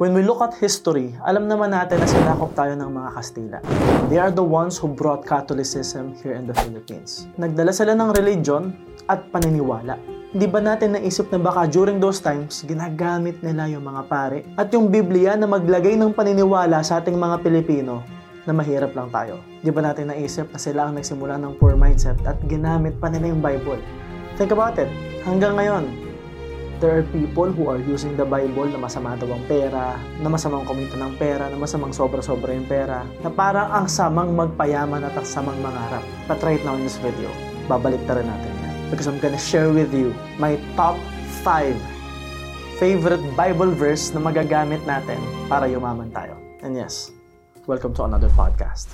When we look at history, alam naman natin na sinakop tayo ng mga Kastila. They are the ones who brought Catholicism here in the Philippines. Nagdala sila ng religion at paniniwala. Hindi ba natin naisip na baka during those times, ginagamit nila yung mga pare at yung Biblia na maglagay ng paniniwala sa ating mga Pilipino na mahirap lang tayo. Di ba natin naisip na sila ang nagsimula ng poor mindset at ginamit pa nila yung Bible? Think about it. Hanggang ngayon, there are people who are using the Bible na masama daw ang pera, na masamang kumita ng pera, na masamang sobra-sobra yung pera, na parang ang samang magpayaman at ang samang mangarap. But right now in this video, babalik rin natin yan. Because I'm gonna share with you my top 5 favorite Bible verse na magagamit natin para yumaman tayo. And yes, welcome to another podcast.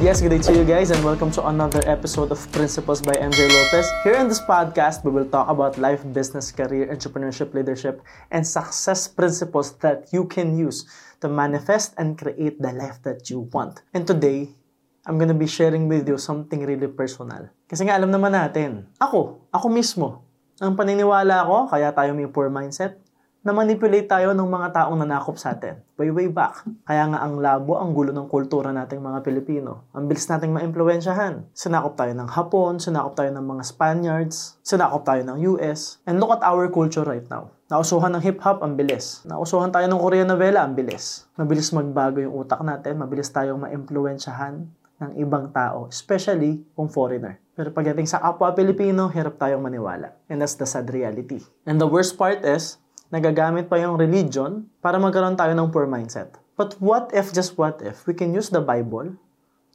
Yes, good day to you guys and welcome to another episode of Principles by MJ Lopez. Here in this podcast, we will talk about life, business, career, entrepreneurship, leadership, and success principles that you can use to manifest and create the life that you want. And today, I'm gonna be sharing with you something really personal. Kasi nga alam naman natin, ako, ako mismo, ang paniniwala ko, kaya tayo may poor mindset, na manipulate tayo ng mga taong nanakop sa atin. Way, way back. Kaya nga ang labo, ang gulo ng kultura nating mga Pilipino. Ang bilis nating maimpluwensyahan. Sinakop tayo ng Hapon, sinakop tayo ng mga Spaniards, sinakop tayo ng US. And look at our culture right now. Nausuhan ng hip-hop, ang bilis. Nausuhan tayo ng Korean novela, ang bilis. Mabilis magbago yung utak natin, mabilis tayong maimpluwensyahan ng ibang tao, especially kung foreigner. Pero pagdating sa kapwa Pilipino, hirap tayong maniwala. And that's the sad reality. And the worst part is, nagagamit pa yung religion para magkaroon tayo ng poor mindset. But what if, just what if, we can use the Bible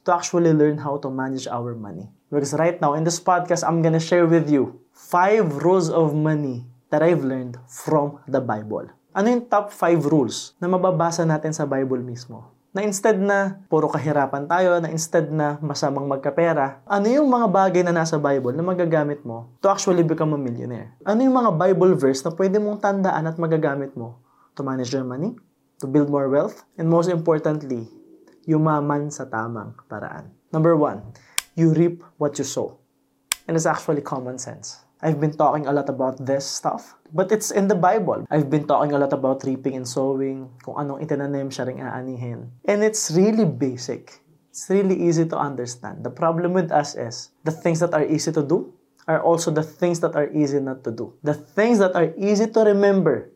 to actually learn how to manage our money? Because right now, in this podcast, I'm gonna share with you five rules of money that I've learned from the Bible. Ano yung top 5 rules na mababasa natin sa Bible mismo? Na instead na puro kahirapan tayo, na instead na masamang magkapera, ano yung mga bagay na nasa Bible na magagamit mo to actually become a millionaire? Ano yung mga Bible verse na pwede mong tandaan at magagamit mo to manage your money, to build more wealth, and most importantly, yumaman sa tamang paraan. Number one, you reap what you sow. And it's actually common sense. I've been talking a lot about this stuff, but it's in the Bible. I've been talking a lot about reaping and sowing, kung anong itinanim siya ring aanihin. And it's really basic. It's really easy to understand. The problem with us is the things that are easy to do are also the things that are easy not to do. The things that are easy to remember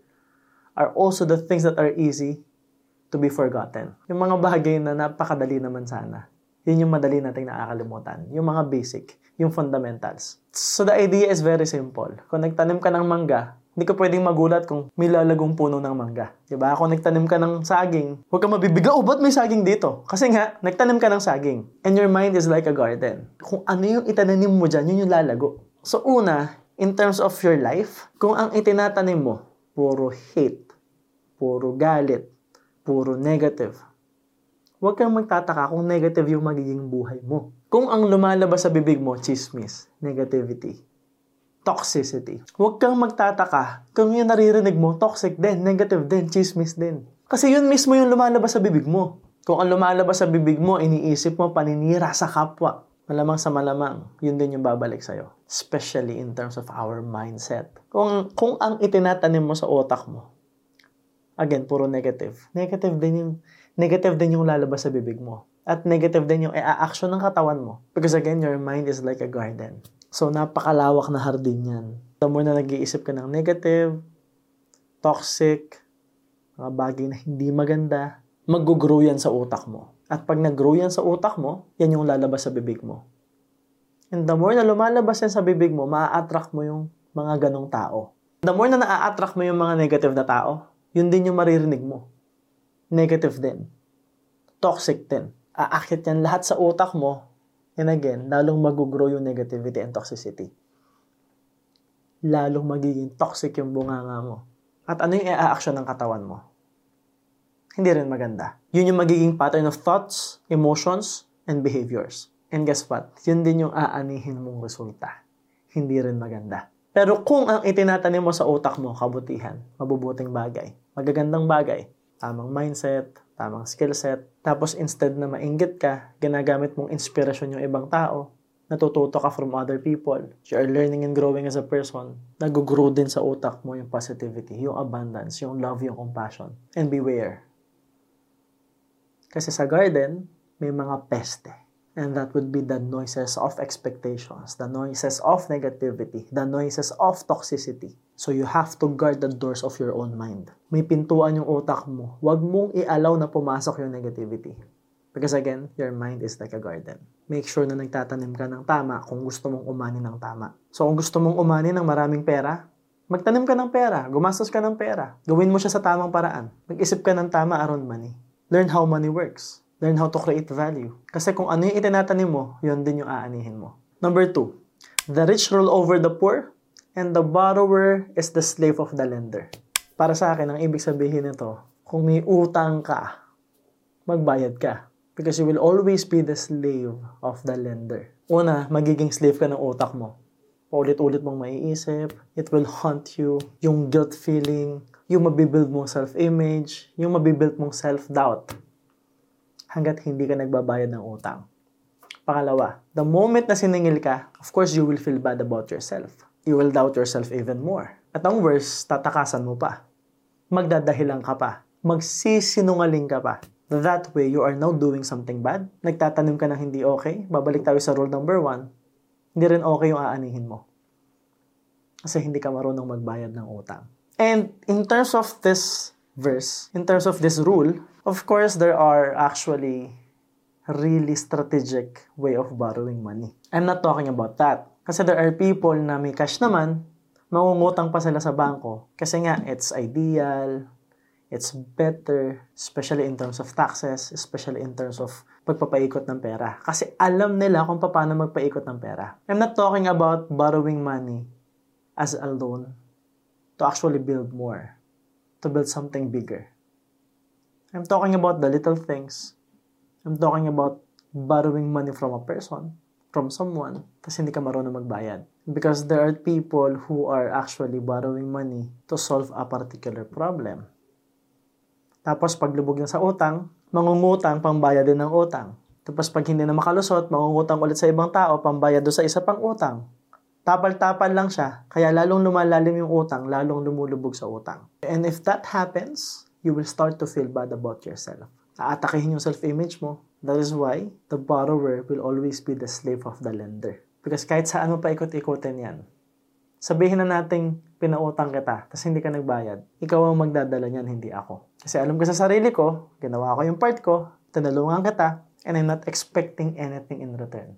are also the things that are easy to be forgotten. Yung mga bagay na napakadali naman sana. Yun yung madali nating nakakalimutan. Yung mga basic yung fundamentals. So the idea is very simple. Kung nagtanim ka ng mangga, hindi ka pwedeng magulat kung may lalagong puno ng mangga. Diba? Kung nagtanim ka ng saging, huwag ka mabibiga, oh, ba't may saging dito? Kasi nga, nagtanim ka ng saging. And your mind is like a garden. Kung ano yung itananim mo dyan, yun yung lalago. So una, in terms of your life, kung ang itinatanim mo, puro hate, puro galit, puro negative, huwag kang magtataka kung negative yung magiging buhay mo. Kung ang lumalabas sa bibig mo, chismis, negativity, toxicity, huwag kang magtataka kung yung naririnig mo, toxic din, negative din, chismis din. Kasi yun mismo yung lumalabas sa bibig mo. Kung ang lumalabas sa bibig mo, iniisip mo paninira sa kapwa, malamang sa malamang, yun din yung babalik sa'yo. Especially in terms of our mindset. Kung, kung ang itinatanim mo sa otak mo, again, puro negative. Negative din yung, negative din yung lalabas sa bibig mo at negative din yung i-action ng katawan mo. Because again, your mind is like a garden. So, napakalawak na hardin yan. The more na nag-iisip ka ng negative, toxic, mga bagay na hindi maganda, mag-grow yan sa utak mo. At pag nag-grow yan sa utak mo, yan yung lalabas sa bibig mo. And the more na lumalabas yan sa bibig mo, maa-attract mo yung mga ganong tao. The more na na-attract mo yung mga negative na tao, yun din yung maririnig mo. Negative din. Toxic din aakit yan lahat sa utak mo, and again, lalong mag-grow yung negativity and toxicity. Lalong magiging toxic yung bunganga mo. At ano yung i-action ng katawan mo? Hindi rin maganda. Yun yung magiging pattern of thoughts, emotions, and behaviors. And guess what? Yun din yung aanihin mong resulta. Hindi rin maganda. Pero kung ang itinatanim mo sa utak mo, kabutihan, mabubuting bagay, magagandang bagay, tamang mindset, tamang skill set. Tapos instead na mainggit ka, ginagamit mong inspirasyon yung ibang tao, natututo ka from other people. You are learning and growing as a person. Nag-grow din sa utak mo yung positivity, yung abundance, yung love, yung compassion. And beware. Kasi sa garden, may mga peste. And that would be the noises of expectations, the noises of negativity, the noises of toxicity. So you have to guard the doors of your own mind. May pintuan yung utak mo. Huwag mong i-allow na pumasok yung negativity. Because again, your mind is like a garden. Make sure na nagtatanim ka ng tama kung gusto mong umani ng tama. So kung gusto mong umani ng maraming pera, magtanim ka ng pera, gumastos ka ng pera. Gawin mo siya sa tamang paraan. Mag-isip ka ng tama around money. Learn how money works. Learn how to create value. Kasi kung ano yung itinatanim mo, yun din yung aanihin mo. Number two, the rich rule over the poor and the borrower is the slave of the lender. Para sa akin, ang ibig sabihin nito, kung may utang ka, magbayad ka. Because you will always be the slave of the lender. Una, magiging slave ka ng utak mo. Paulit-ulit mong maiisip, it will haunt you, yung guilt feeling, yung mabibuild mong self-image, yung mabibuild mong self-doubt hanggat hindi ka nagbabayad ng utang. Pangalawa, the moment na siningil ka, of course you will feel bad about yourself you will doubt yourself even more. At ang worst, tatakasan mo pa. Magdadahilan ka pa. Magsisinungaling ka pa. That way, you are now doing something bad. Nagtatanim ka ng hindi okay. Babalik tayo sa rule number one. Hindi rin okay yung aanihin mo. Kasi hindi ka marunong magbayad ng utang. And in terms of this verse, in terms of this rule, of course, there are actually really strategic way of borrowing money. I'm not talking about that. Kasi there are people na may cash naman, mangungutang pa sila sa bangko. Kasi nga, it's ideal, it's better, especially in terms of taxes, especially in terms of pagpapaikot ng pera. Kasi alam nila kung paano magpaikot ng pera. I'm not talking about borrowing money as a loan to actually build more, to build something bigger. I'm talking about the little things. I'm talking about borrowing money from a person from someone kasi hindi ka marunong magbayad. Because there are people who are actually borrowing money to solve a particular problem. Tapos paglubog na sa utang, mangungutang pangbayad din ng utang. Tapos pag hindi na makalusot, mangungutang ulit sa ibang tao, pambayad do sa isa pang utang. Tapal-tapal lang siya, kaya lalong lumalalim yung utang, lalong lumulubog sa utang. And if that happens, you will start to feel bad about yourself. Aatakihin yung self-image mo, That is why the borrower will always be the slave of the lender. Because kahit saan mo pa ikot-ikotin yan, sabihin na nating pinautang kita, tapos hindi ka nagbayad, ikaw ang magdadala niyan, hindi ako. Kasi alam ko sa sarili ko, ginawa ko yung part ko, tinulungan kita, and I'm not expecting anything in return.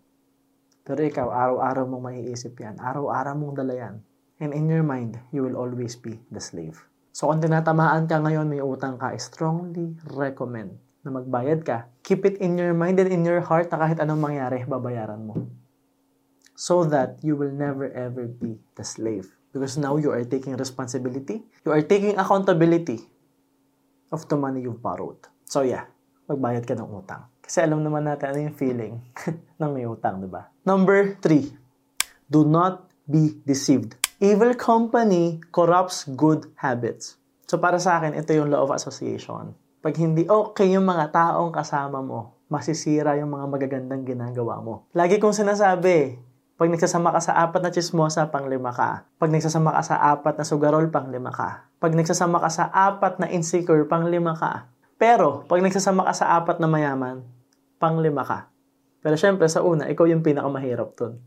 Pero ikaw, araw-araw mong maiisip yan. Araw-araw mong dala yan. And in your mind, you will always be the slave. So kung tinatamaan ka ngayon, may utang ka, I strongly recommend na magbayad ka, keep it in your mind and in your heart na kahit anong mangyari, babayaran mo. So that you will never ever be the slave. Because now you are taking responsibility, you are taking accountability of the money you've borrowed. So yeah, magbayad ka ng utang. Kasi alam naman natin ano yung feeling ng may utang, di ba? Number three, do not be deceived. Evil company corrupts good habits. So para sa akin, ito yung law of association. Pag hindi okay yung mga taong kasama mo, masisira yung mga magagandang ginagawa mo. Lagi kong sinasabi, pag nagsasama ka sa apat na chismosa, pang lima ka. Pag nagsasama ka sa apat na sugarol, pang lima ka. Pag nagsasama ka sa apat na insecure, pang lima ka. Pero, pag nagsasama ka sa apat na mayaman, pang lima ka. Pero syempre, sa una, ikaw yung pinakamahirap dun.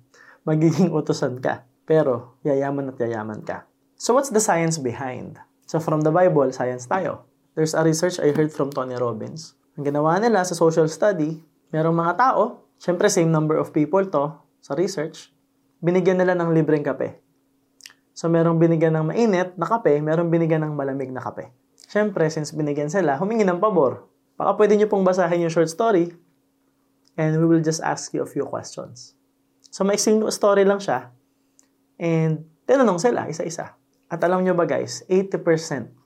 Magiging utusan ka. Pero, yayaman at yayaman ka. So, what's the science behind? So, from the Bible, science tayo. There's a research I heard from Tony Robbins. Ang ginawa nila sa social study, merong mga tao, syempre same number of people to sa research, binigyan nila ng libreng kape. So merong binigyan ng mainit na kape, merong binigyan ng malamig na kape. Syempre, since binigyan sila, humingi ng pabor. Baka pwede nyo pong basahin yung short story and we will just ask you a few questions. So maiksing story lang siya and tinanong sila isa-isa. At alam nyo ba guys, 80%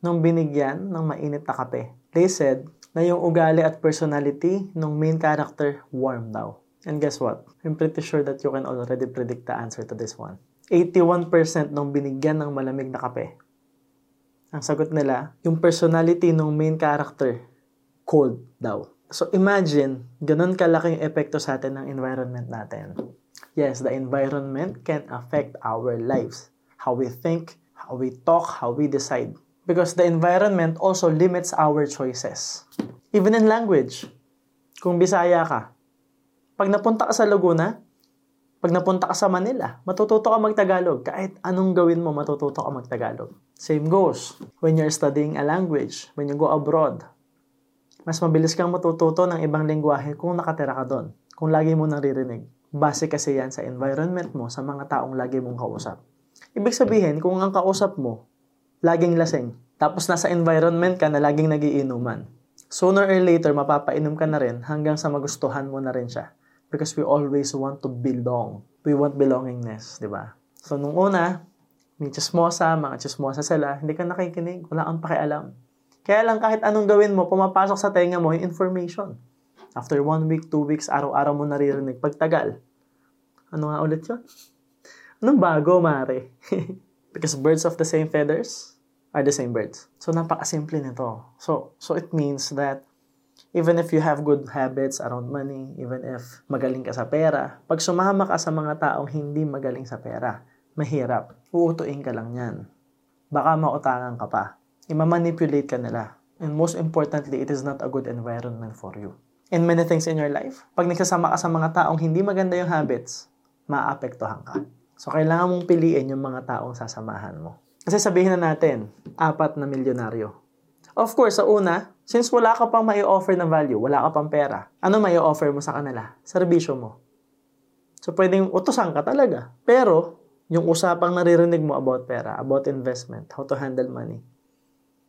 nung binigyan ng mainit na kape. They said na yung ugali at personality ng main character warm daw. And guess what? I'm pretty sure that you can already predict the answer to this one. 81% nung binigyan ng malamig na kape Ang sagot nila, yung personality ng main character, cold daw. So imagine, ganun kalaki yung epekto sa atin ng environment natin. Yes, the environment can affect our lives. How we think, how we talk, how we decide. Because the environment also limits our choices. Even in language. Kung Bisaya ka, pag napunta ka sa Laguna, pag napunta ka sa Manila, matututo ka magtagalog. Kahit anong gawin mo, matututo ka magtagalog. Same goes when you're studying a language, when you go abroad. Mas mabilis kang matututo ng ibang lingwahe kung nakatira ka doon, kung lagi mo naririnig. Base kasi yan sa environment mo, sa mga taong lagi mong kausap. Ibig sabihin, kung ang kausap mo, laging lasing. Tapos nasa environment ka na laging nagiinuman. Sooner or later, mapapainom ka na rin hanggang sa magustuhan mo na rin siya. Because we always want to belong. We want belongingness, di ba? So, nung una, may chismosa, mga chismosa sila, hindi ka nakikinig, wala kang pakialam. Kaya lang kahit anong gawin mo, pumapasok sa tenga mo yung information. After one week, two weeks, araw-araw mo naririnig. Pagtagal, ano nga ulit yun? Anong bago, Mare? Because birds of the same feathers are the same birds. So, napakasimple nito. So, so it means that even if you have good habits around money, even if magaling ka sa pera, pag sumama ka sa mga taong hindi magaling sa pera, mahirap. Uutuin ka lang yan. Baka mautangan ka pa. Imamanipulate ka nila. And most importantly, it is not a good environment for you. In many things in your life, pag nagsasama ka sa mga taong hindi maganda yung habits, maapektuhan ka. So, kailangan mong piliin yung mga taong sasamahan mo. Kasi sabihin na natin, apat na milyonaryo. Of course, sa una, since wala ka pang mai offer na value, wala ka pang pera, ano mai offer mo sa kanila? Serbisyo mo. So, pwedeng utusan ka talaga. Pero, yung usapang naririnig mo about pera, about investment, how to handle money,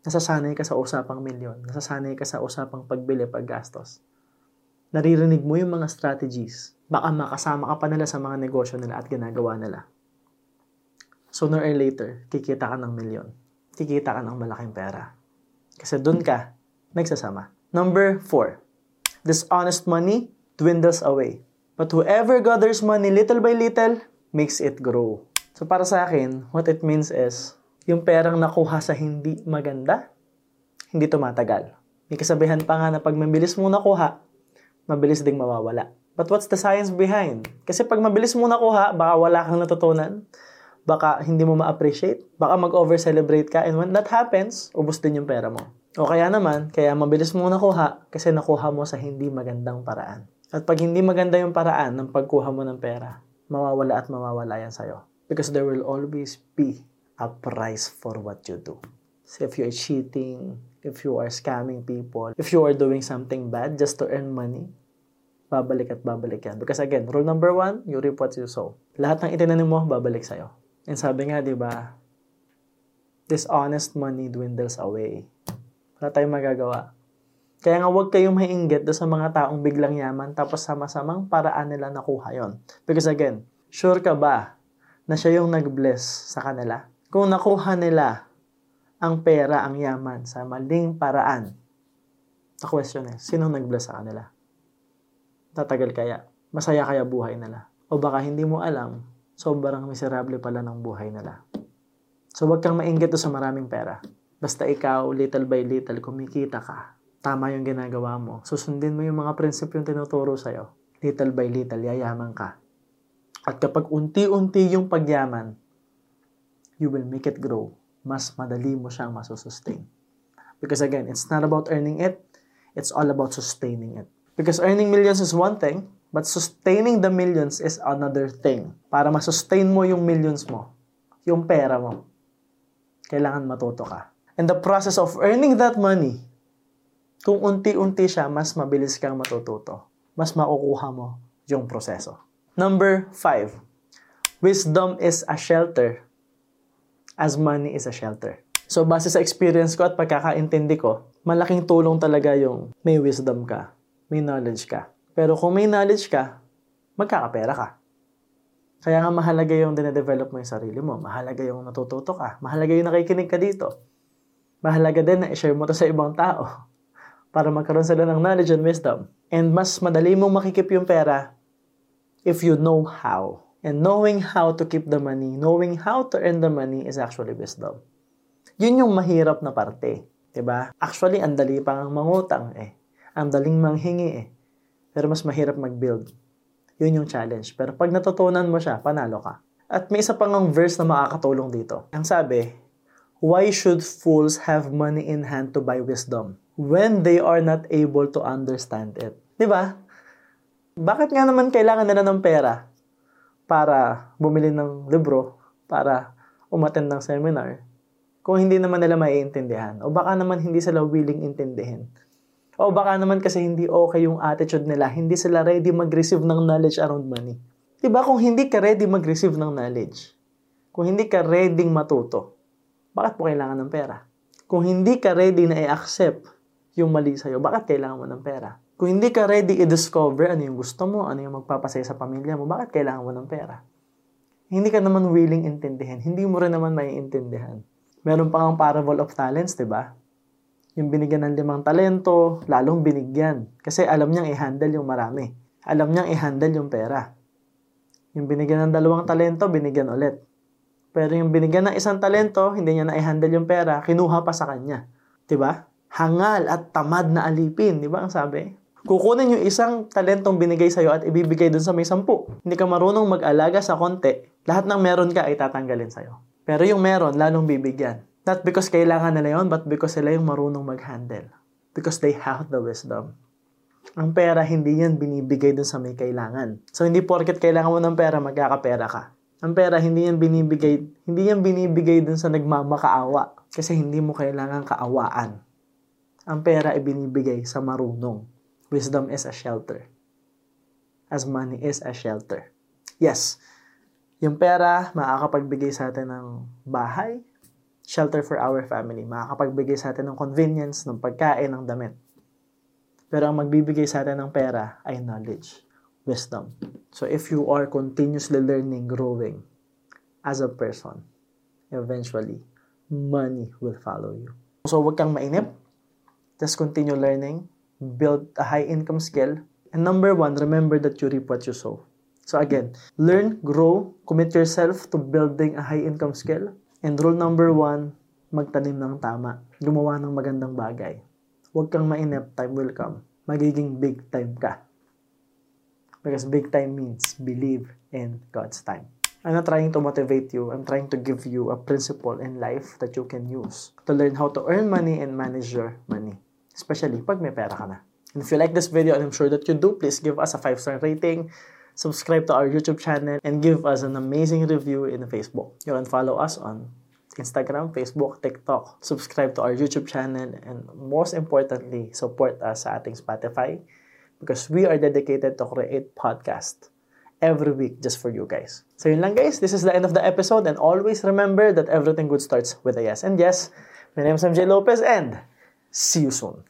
nasasanay ka sa usapang milyon, nasasanay ka sa usapang pagbili, paggastos. Naririnig mo yung mga strategies. Baka makasama ka pa nila sa mga negosyo nila at ginagawa nila sooner or later, kikita ka ng milyon. Kikita ka ng malaking pera. Kasi doon ka nagsasama. Number four, dishonest money dwindles away. But whoever gathers money little by little makes it grow. So para sa akin, what it means is, yung perang nakuha sa hindi maganda, hindi tumatagal. May kasabihan pa nga na pag mabilis mo nakuha, mabilis ding mawawala. But what's the science behind? Kasi pag mabilis mo nakuha, baka wala kang natutunan baka hindi mo ma-appreciate, baka mag-over-celebrate ka, and when that happens, ubos din yung pera mo. O kaya naman, kaya mabilis mo nakuha kasi nakuha mo sa hindi magandang paraan. At pag hindi maganda yung paraan ng pagkuha mo ng pera, mawawala at mawawala yan sa'yo. Because there will always be a price for what you do. So if you're cheating, if you are scamming people, if you are doing something bad just to earn money, babalik at babalik yan. Because again, rule number one, you reap what you sow. Lahat ng itinanim mo, babalik sa'yo. And sabi nga, di ba, dishonest money dwindles away. Wala tayong magagawa. Kaya nga huwag kayong mainggit sa mga taong biglang yaman tapos sama-samang paraan nila nakuha yon. Because again, sure ka ba na siya yung nag-bless sa kanila? Kung nakuha nila ang pera, ang yaman sa maling paraan, the question is, sino nag-bless sa kanila? Tatagal kaya? Masaya kaya buhay nila? O baka hindi mo alam sobrang miserable pala ng buhay nila. So wag kang mainggit sa maraming pera. Basta ikaw, little by little, kumikita ka. Tama yung ginagawa mo. Susundin mo yung mga prinsipyo yung tinuturo sa'yo. Little by little, yayaman ka. At kapag unti-unti yung pagyaman, you will make it grow. Mas madali mo siyang masusustain. Because again, it's not about earning it, it's all about sustaining it. Because earning millions is one thing, But sustaining the millions is another thing. Para masustain mo yung millions mo, yung pera mo, kailangan matuto ka. And the process of earning that money, kung unti-unti siya, mas mabilis kang matututo. Mas makukuha mo yung proseso. Number five, wisdom is a shelter as money is a shelter. So, base sa experience ko at pagkakaintindi ko, malaking tulong talaga yung may wisdom ka, may knowledge ka. Pero kung may knowledge ka, magkakapera ka. Kaya nga mahalaga yung dinedevelop mo yung sarili mo. Mahalaga yung natututo ka. Mahalaga yung nakikinig ka dito. Mahalaga din na i-share mo to sa ibang tao para magkaroon sila ng knowledge and wisdom. And mas madali mong makikip yung pera if you know how. And knowing how to keep the money, knowing how to earn the money is actually wisdom. Yun yung mahirap na parte. ba? Actually, ang dali pang mangutang eh. Ang daling manghingi eh. Pero mas mahirap mag-build. Yun yung challenge. Pero pag natutunan mo siya, panalo ka. At may isa pang ang verse na makakatulong dito. Ang sabi, Why should fools have money in hand to buy wisdom when they are not able to understand it? 'Di ba? Bakit nga naman kailangan nila ng pera para bumili ng libro, para umattend ng seminar, kung hindi naman nila maiintindihan. O baka naman hindi sila willing intindihin. O baka naman kasi hindi okay yung attitude nila, hindi sila ready mag-receive ng knowledge around money. Diba kung hindi ka ready mag-receive ng knowledge, kung hindi ka ready matuto, bakit mo kailangan ng pera? Kung hindi ka ready na i-accept yung mali sa'yo, bakit kailangan mo ng pera? Kung hindi ka ready i-discover ano yung gusto mo, ano yung magpapasaya sa pamilya mo, bakit kailangan mo ng pera? Hindi ka naman willing intindihin, hindi mo rin naman maiintindihan. Meron pa ang parable of talents, di ba? Yung binigyan ng limang talento, lalong binigyan. Kasi alam niyang i-handle yung marami. Alam niyang i-handle yung pera. Yung binigyan ng dalawang talento, binigyan ulit. Pero yung binigyan ng isang talento, hindi niya na i-handle yung pera, kinuha pa sa kanya. 'Di ba? Hangal at tamad na alipin, 'di ba ang sabi? Kukunin yung isang talentong binigay sa'yo at ibibigay dun sa may sampu. Hindi ka marunong mag-alaga sa konti, lahat ng meron ka ay tatanggalin sa'yo. Pero yung meron, lalong bibigyan. Not because kailangan nila yon but because sila yung marunong mag-handle. Because they have the wisdom. Ang pera, hindi yan binibigay dun sa may kailangan. So, hindi porket kailangan mo ng pera, magkakapera ka. Ang pera, hindi yan binibigay, hindi yan binibigay dun sa nagmamakaawa. Kasi hindi mo kailangan kaawaan. Ang pera ay binibigay sa marunong. Wisdom is a shelter. As money is a shelter. Yes, yung pera, makakapagbigay sa atin ng bahay, shelter for our family. Makakapagbigay sa atin ng convenience, ng pagkain, ng damit. Pero ang magbibigay sa atin ng pera ay knowledge, wisdom. So if you are continuously learning, growing as a person, eventually, money will follow you. So huwag kang mainip. Just continue learning. Build a high income skill. And number one, remember that you reap what you sow. So again, learn, grow, commit yourself to building a high income skill. And rule number one, magtanim ng tama. Gumawa ng magandang bagay. Huwag kang mainip, time will come. Magiging big time ka. Because big time means believe in God's time. I'm not trying to motivate you. I'm trying to give you a principle in life that you can use to learn how to earn money and manage your money. Especially pag may pera ka na. And if you like this video, and I'm sure that you do, please give us a 5-star rating subscribe to our YouTube channel, and give us an amazing review in Facebook. You can follow us on Instagram, Facebook, TikTok. Subscribe to our YouTube channel, and most importantly, support us sa ating Spotify because we are dedicated to create podcast every week just for you guys. So yun lang guys, this is the end of the episode and always remember that everything good starts with a yes. And yes, my name is MJ Lopez and see you soon.